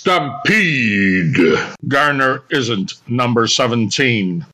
Stampede. Garner isn't number 17.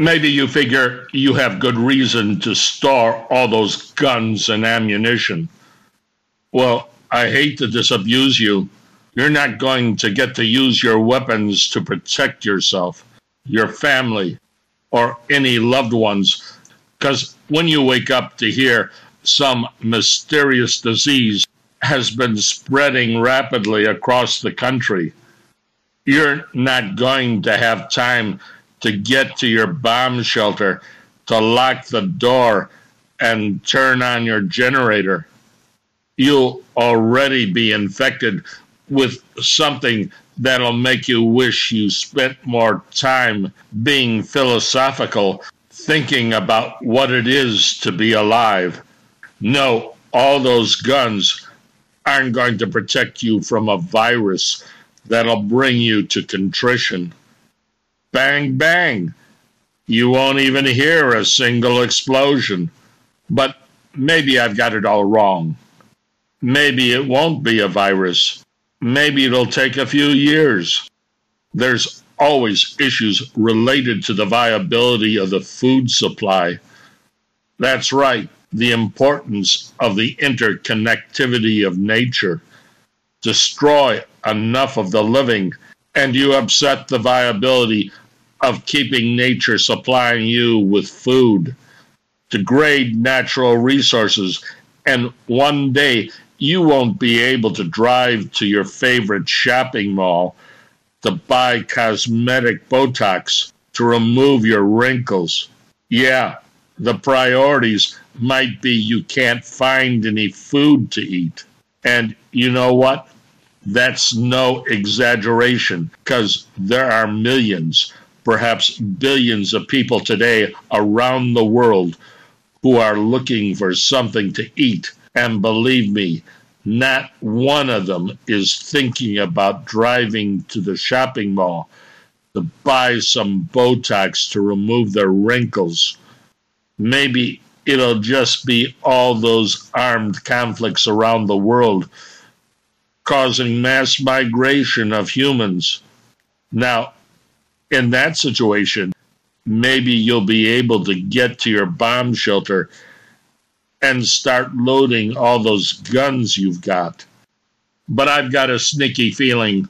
Maybe you figure you have good reason to store all those guns and ammunition. Well, I hate to disabuse you. You're not going to get to use your weapons to protect yourself, your family, or any loved ones. Because when you wake up to hear some mysterious disease has been spreading rapidly across the country, you're not going to have time to get to your bomb shelter, to lock the door and turn on your generator. You'll already be infected with something that'll make you wish you spent more time being philosophical, thinking about what it is to be alive. No, all those guns aren't going to protect you from a virus that'll bring you to contrition bang, bang. You won't even hear a single explosion. But maybe I've got it all wrong. Maybe it won't be a virus. Maybe it'll take a few years. there's always issues related to the viability of the food supply. That's right, the importance of the interconnectivity of nature. Destroy enough of the living, and you upset the viability of keeping nature supplying you with food. Degrade natural resources, and one day you won't be able to drive to your favorite shopping mall to buy cosmetic Botox to remove your wrinkles. Yeah, the priorities might be you can't find any food to eat. And you know what? That's no exaggeration because there are millions, perhaps billions of people today around the world who are looking for something to eat. And believe me, not one of them is thinking about driving to the shopping mall to buy some Botox to remove their wrinkles. Maybe it'll just be all those armed conflicts around the world causing mass migration of humans. Now, in that situation, maybe you'll be able to get to your bomb shelter and start loading all those guns you've got. But I've got a sneaky feeling,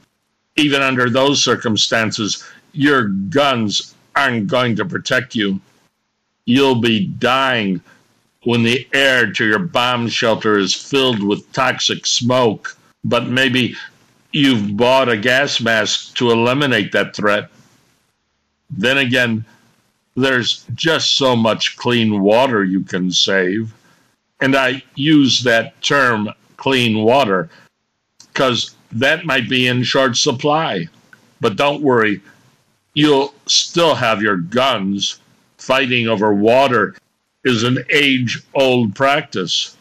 even under those circumstances, your guns aren't going to protect you. You'll be dying when the air to your bomb shelter is filled with toxic smoke. But maybe you've bought a gas mask to eliminate that threat. Then again, there's just so much clean water you can save. And I use that term clean water because that might be in short supply. But don't worry, you'll still have your guns. Fighting over water is an age old practice.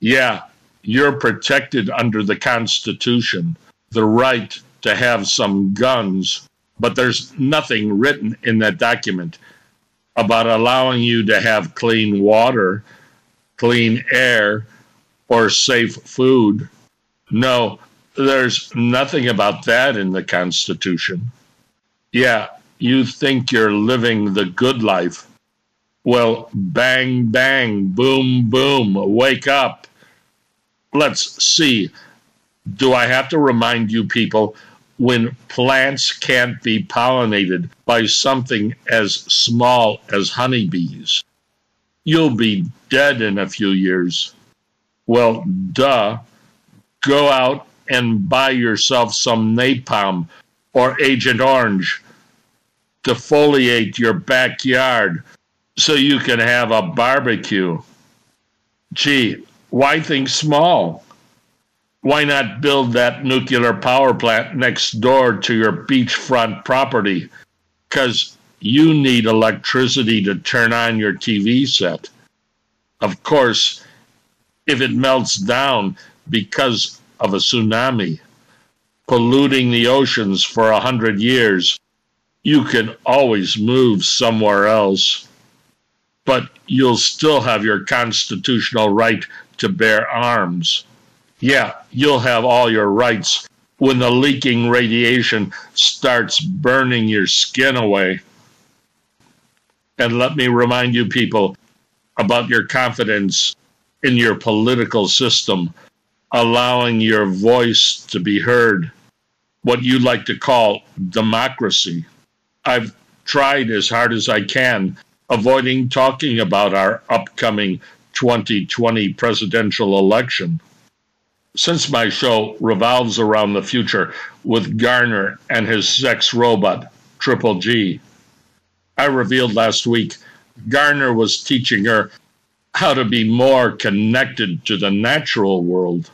Yeah, you're protected under the Constitution, the right to have some guns, but there's nothing written in that document about allowing you to have clean water clean air, or safe food. No, there's nothing about that in the Constitution. Yeah, you think you're living the good life. Well, bang, bang, boom, boom, wake up. Let's see. Do I have to remind you people when plants can't be pollinated by something as small as honeybees? You'll be dead in a few years. Well, duh. Go out and buy yourself some napalm or Agent Orange. Defoliate your backyard so you can have a barbecue. Gee, why think small? Why not build that nuclear power plant next door to your beachfront property? Because you need electricity to turn on your TV set. Of course, if it melts down because of a tsunami, polluting the oceans for a hundred years, you can always move somewhere else. But you'll still have your constitutional right to bear arms. Yeah, you'll have all your rights when the leaking radiation starts burning your skin away. And let me remind you, people, about your confidence in your political system, allowing your voice to be heard, what you like to call democracy. I've tried as hard as I can avoiding talking about our upcoming 2020 presidential election. Since my show revolves around the future with Garner and his sex robot, Triple G, I revealed last week, Garner was teaching her how to be more connected to the natural world.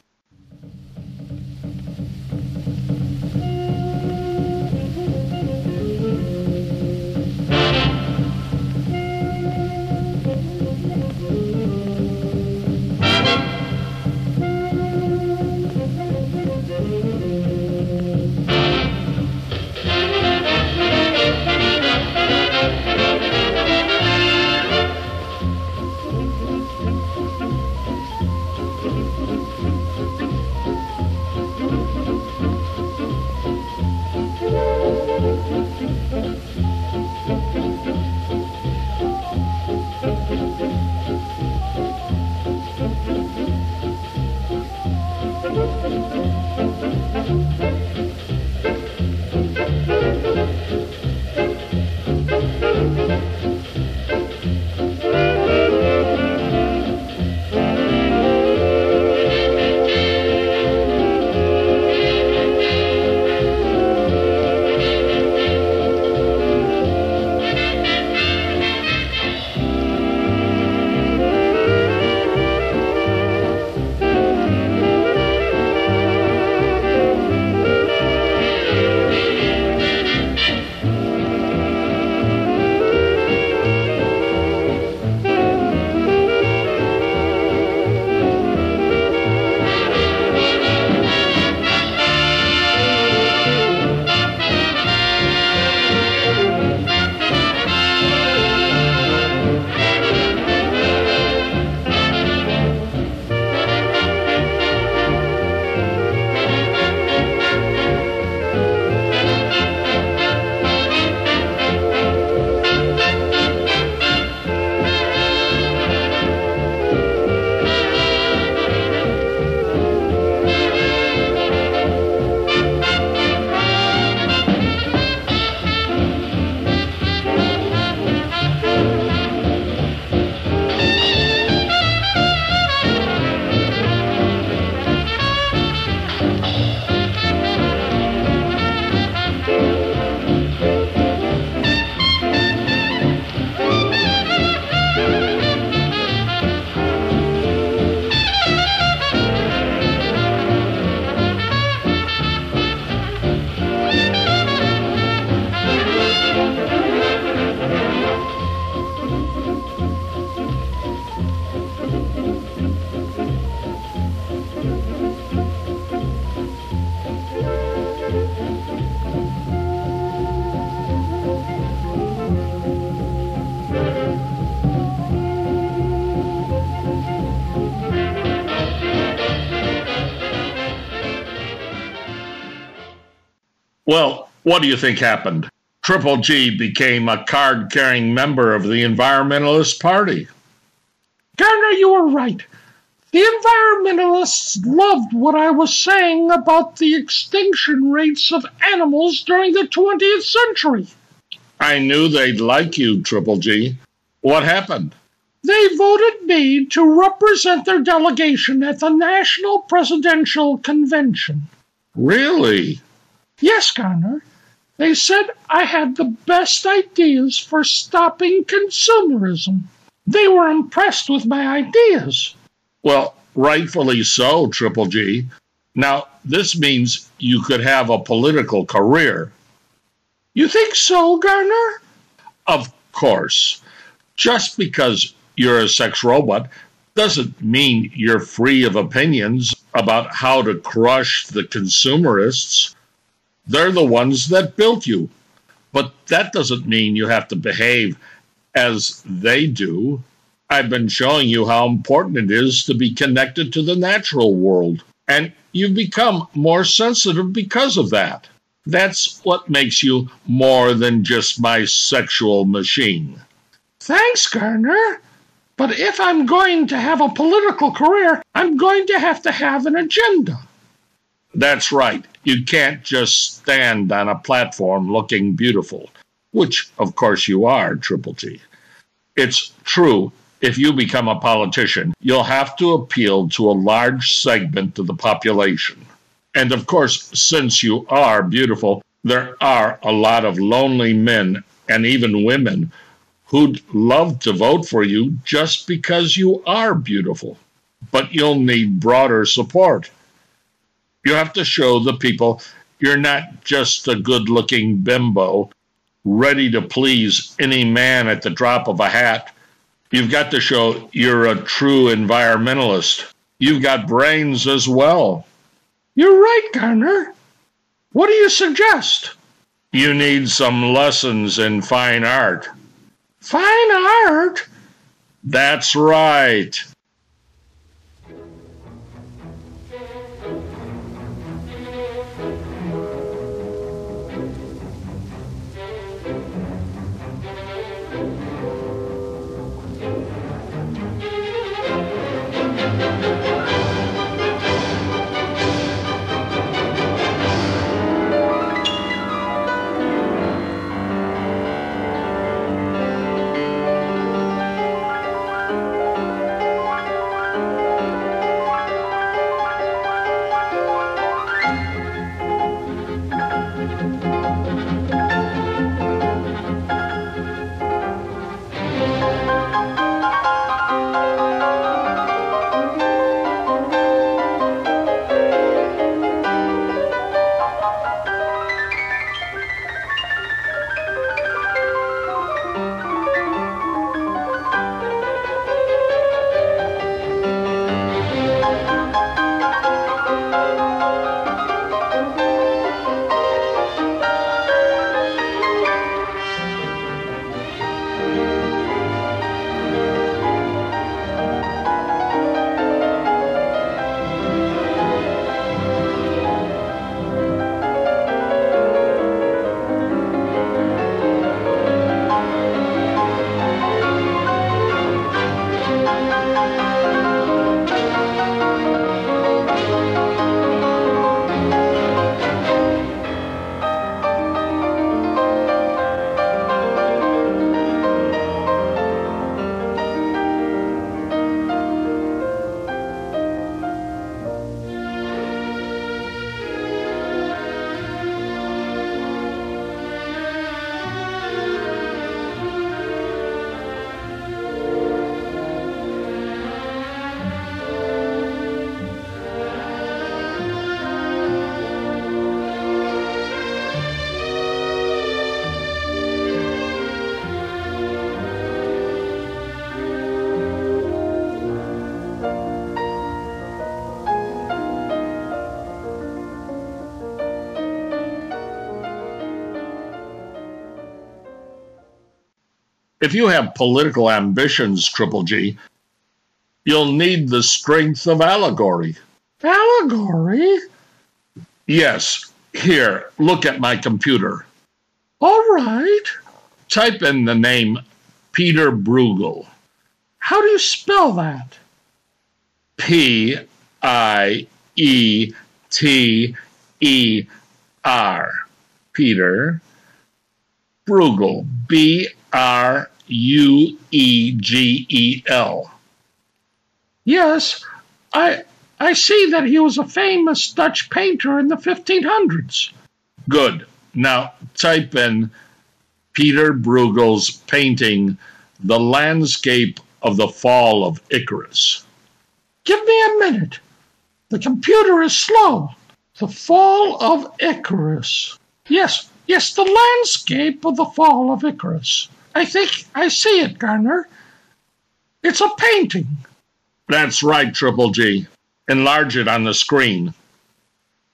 Well, what do you think happened? Triple G became a card carrying member of the Environmentalist Party. Garner, you were right. The environmentalists loved what I was saying about the extinction rates of animals during the 20th century. I knew they'd like you, Triple G. What happened? They voted me to represent their delegation at the National Presidential Convention. Really? Yes, Garner. They said I had the best ideas for stopping consumerism. They were impressed with my ideas. Well, rightfully so, Triple G. Now, this means you could have a political career. You think so, Garner? Of course. Just because you're a sex robot doesn't mean you're free of opinions about how to crush the consumerists. They're the ones that built you. But that doesn't mean you have to behave as they do. I've been showing you how important it is to be connected to the natural world, and you've become more sensitive because of that. That's what makes you more than just my sexual machine. Thanks, Garner. But if I'm going to have a political career, I'm going to have to have an agenda. That's right. You can't just stand on a platform looking beautiful, which, of course, you are, Triple G. It's true, if you become a politician, you'll have to appeal to a large segment of the population. And of course, since you are beautiful, there are a lot of lonely men and even women who'd love to vote for you just because you are beautiful. But you'll need broader support. You have to show the people you're not just a good looking bimbo ready to please any man at the drop of a hat. You've got to show you're a true environmentalist. You've got brains as well. You're right, Garner. What do you suggest? You need some lessons in fine art. Fine art? That's right. If you have political ambitions, Triple G, you'll need the strength of allegory. Allegory? Yes, Here, look at my computer. All right. Type in the name Pieter Bruegel. How do you spell that? P I E T E R. Pieter Bruegel. B R U E G E L. Yes, I I see that he was a famous Dutch painter in the 1500s. Good. Now type in Pieter Bruegel's painting, The Landscape of the Fall of Icarus. Give me a minute. The computer is slow. The Fall of Icarus. Yes, yes, the landscape of the Fall of Icarus. I think I see it, Garner. It's a painting. That's right, Triple G. Enlarge it on the screen.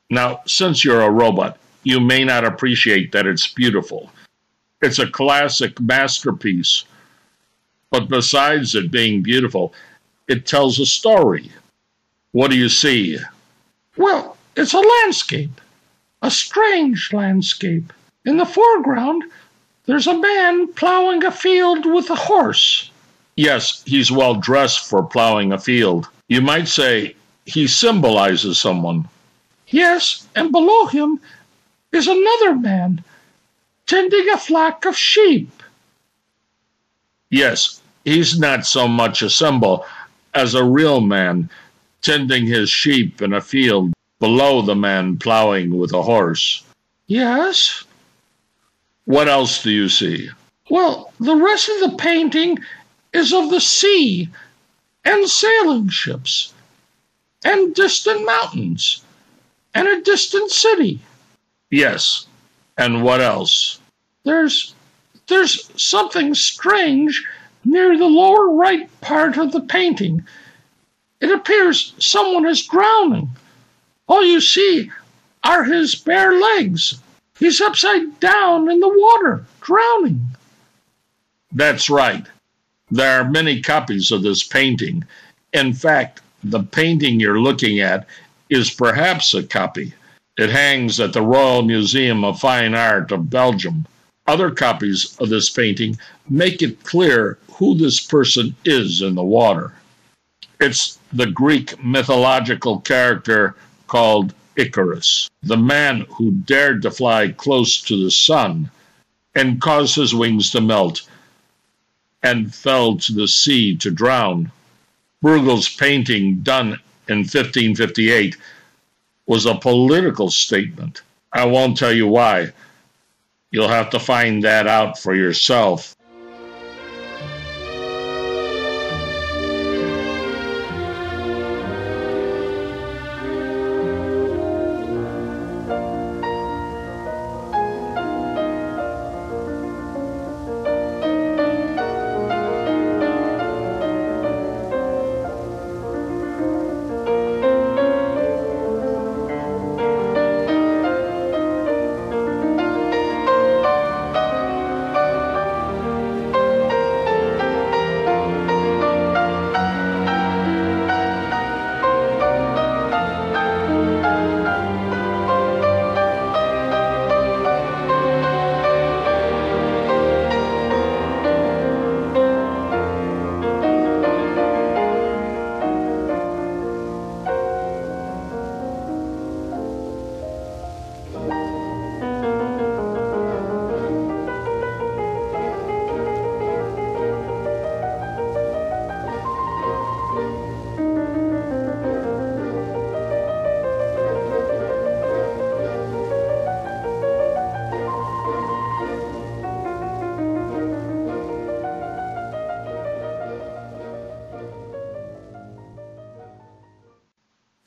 Now, since you're a robot, you may not appreciate that it's beautiful. It's a classic masterpiece. But besides it being beautiful, it tells a story. What do you see? Well, it's a landscape, a strange landscape. In the foreground, there's a man plowing a field with a horse. Yes, he's well dressed for plowing a field. You might say he symbolizes someone. Yes, and below him is another man tending a flock of sheep. Yes, he's not so much a symbol as a real man tending his sheep in a field below the man plowing with a horse. Yes. What else do you see? Well, the rest of the painting is of the sea and sailing ships and distant mountains and a distant city. Yes. And what else? There's there's something strange near the lower right part of the painting. It appears someone is drowning. All you see are his bare legs. He's upside down in the water, drowning. That's right. There are many copies of this painting. In fact, the painting you're looking at is perhaps a copy. It hangs at the Royal Museum of Fine Art of Belgium. Other copies of this painting make it clear who this person is in the water. It's the Greek mythological character called Icarus, the man who dared to fly close to the sun and cause his wings to melt and fell to the sea to drown. Bruegel's painting, done in 1558, was a political statement. I won't tell you why. You'll have to find that out for yourself.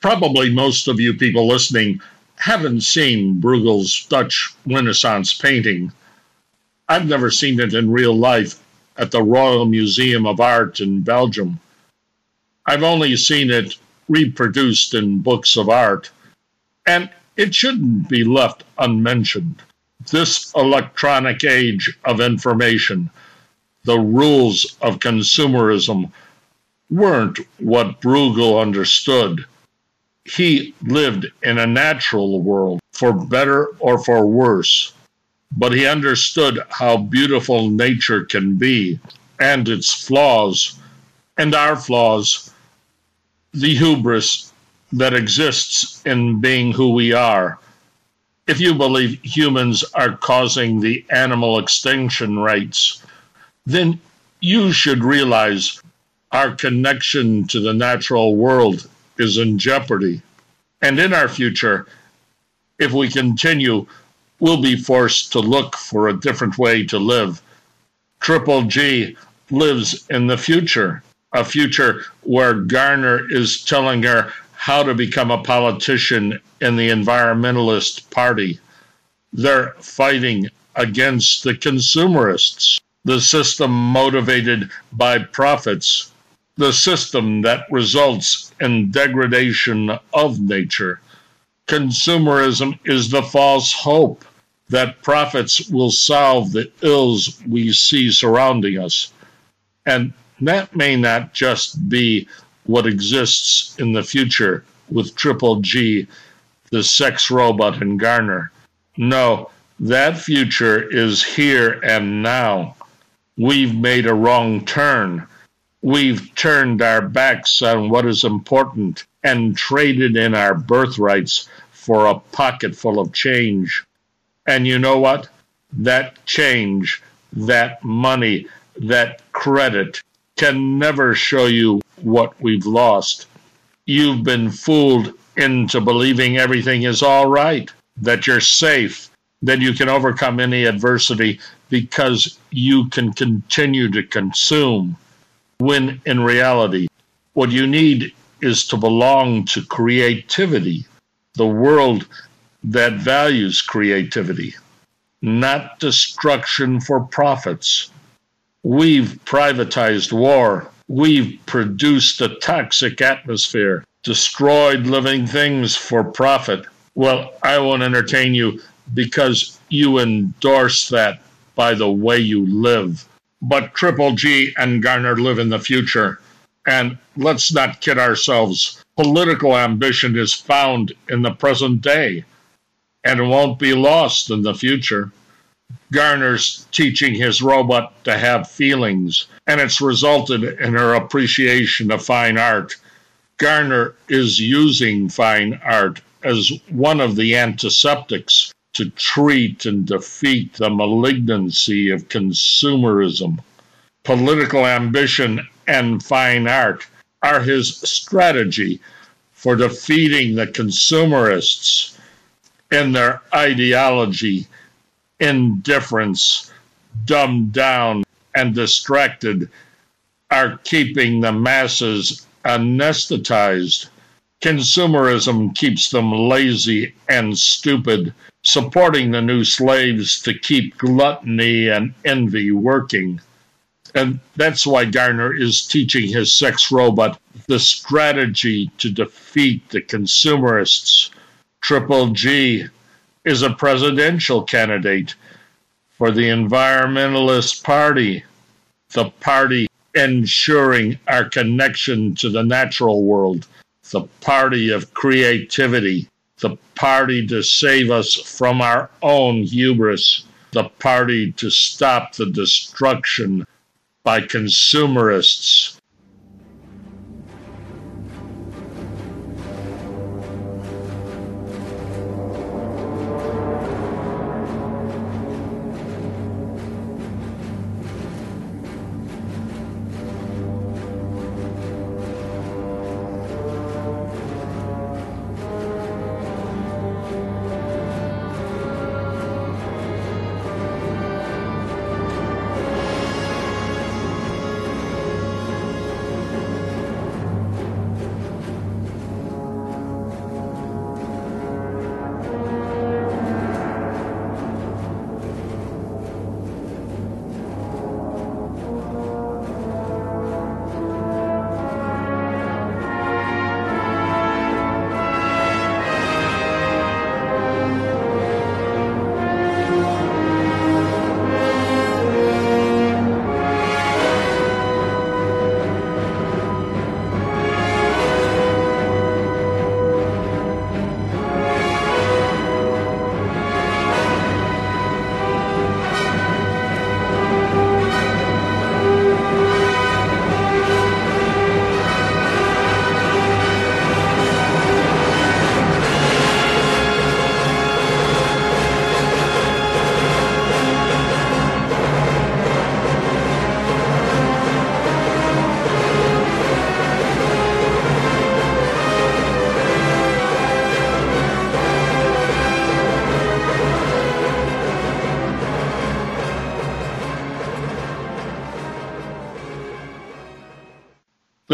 Probably most of you people listening haven't seen Bruegel's Dutch Renaissance painting. I've never seen it in real life at the Royal Museum of Art in Belgium. I've only seen it reproduced in books of art, and it shouldn't be left unmentioned. This electronic age of information, the rules of consumerism weren't what Bruegel understood He lived in a natural world, for better or for worse, but he understood how beautiful nature can be and its flaws and our flaws, the hubris that exists in being who we are. If you believe humans are causing the animal extinction rates, then you should realize our connection to the natural world is in jeopardy. And in our future, if we continue, we'll be forced to look for a different way to live. Triple G lives in the future, a future where Garner is telling her how to become a politician in the environmentalist party. They're fighting against the consumerists, the system motivated by profits, the system that results in degradation of nature. Consumerism is the false hope that profits will solve the ills we see surrounding us. And that may not just be what exists in the future with Triple G, the sex robot, and Garner. No, that future is here and now. We've made a wrong turn. We've turned our backs on what is important and traded in our birthrights for a pocket full of change. And you know what? That change, that money, that credit can never show you what we've lost. You've been fooled into believing everything is all right, that you're safe, that you can overcome any adversity because you can continue to consume. When in reality, what you need is to belong to creativity, the world that values creativity, not destruction for profits. We've privatized war. We've produced a toxic atmosphere, destroyed living things for profit. Well, I won't entertain you because you endorse that by the way you live. But Triple G and Garner live in the future. And let's not kid ourselves. Political ambition is found in the present day and won't be lost in the future. Garner's teaching his robot to have feelings, and it's resulted in her appreciation of fine art. Garner is using fine art as one of the antiseptics to treat and defeat the malignancy of consumerism. Political ambition and fine art are his strategy for defeating the consumerists in their ideology indifference, dumbed down, and distracted are keeping the masses anesthetized. Consumerism keeps them lazy and stupid, supporting the new slaves to keep gluttony and envy working. And that's why Garner is teaching his sex robot the strategy to defeat the consumerists. Triple G is a presidential candidate for the Environmentalist Party, the party ensuring our connection to the natural world, the party of creativity, party to save us from our own hubris, the party to stop the destruction by consumerists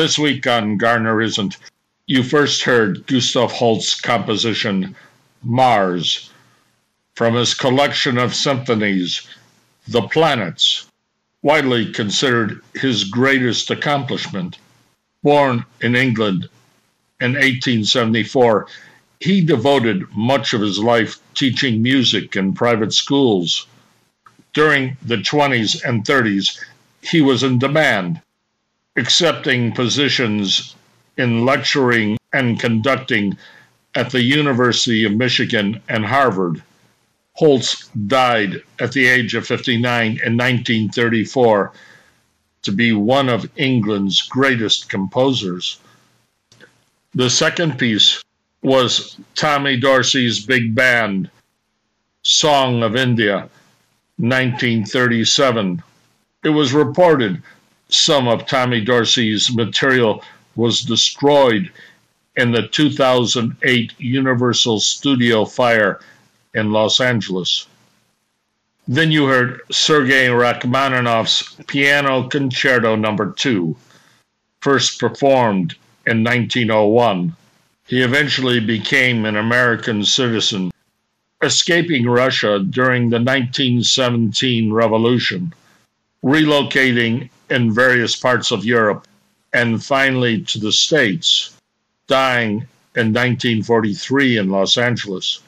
This week on Garner Isn't, you first heard Gustav Holst's composition Mars from his collection of symphonies, The Planets, widely considered his greatest accomplishment. Born in England in 1874, he devoted much of his life teaching music in private schools. During the 20s and 30s, he was in demand, accepting positions in lecturing and conducting at the University of Michigan and Harvard. Holst died at the age of 59 in 1934 to be one of England's greatest composers. The second piece was Tommy Dorsey's big band, Song of India, 1937. It was reported some of Tommy Dorsey's material was destroyed in the 2008 Universal Studio fire in Los Angeles. Then you heard Sergei Rachmaninoff's Piano Concerto Number 2, first performed in 1901. He eventually became an American citizen, escaping Russia during the 1917 revolution, relocating in various parts of Europe, and finally to the States, dying in 1943 in Los Angeles.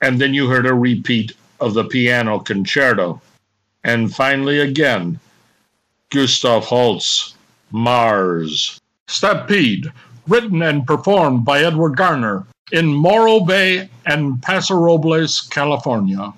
And then you heard a repeat of the piano concerto. And finally, again, Gustav Holst, Mars. Stampede written and performed by Edward Garner in Morro Bay and Paso Robles, California.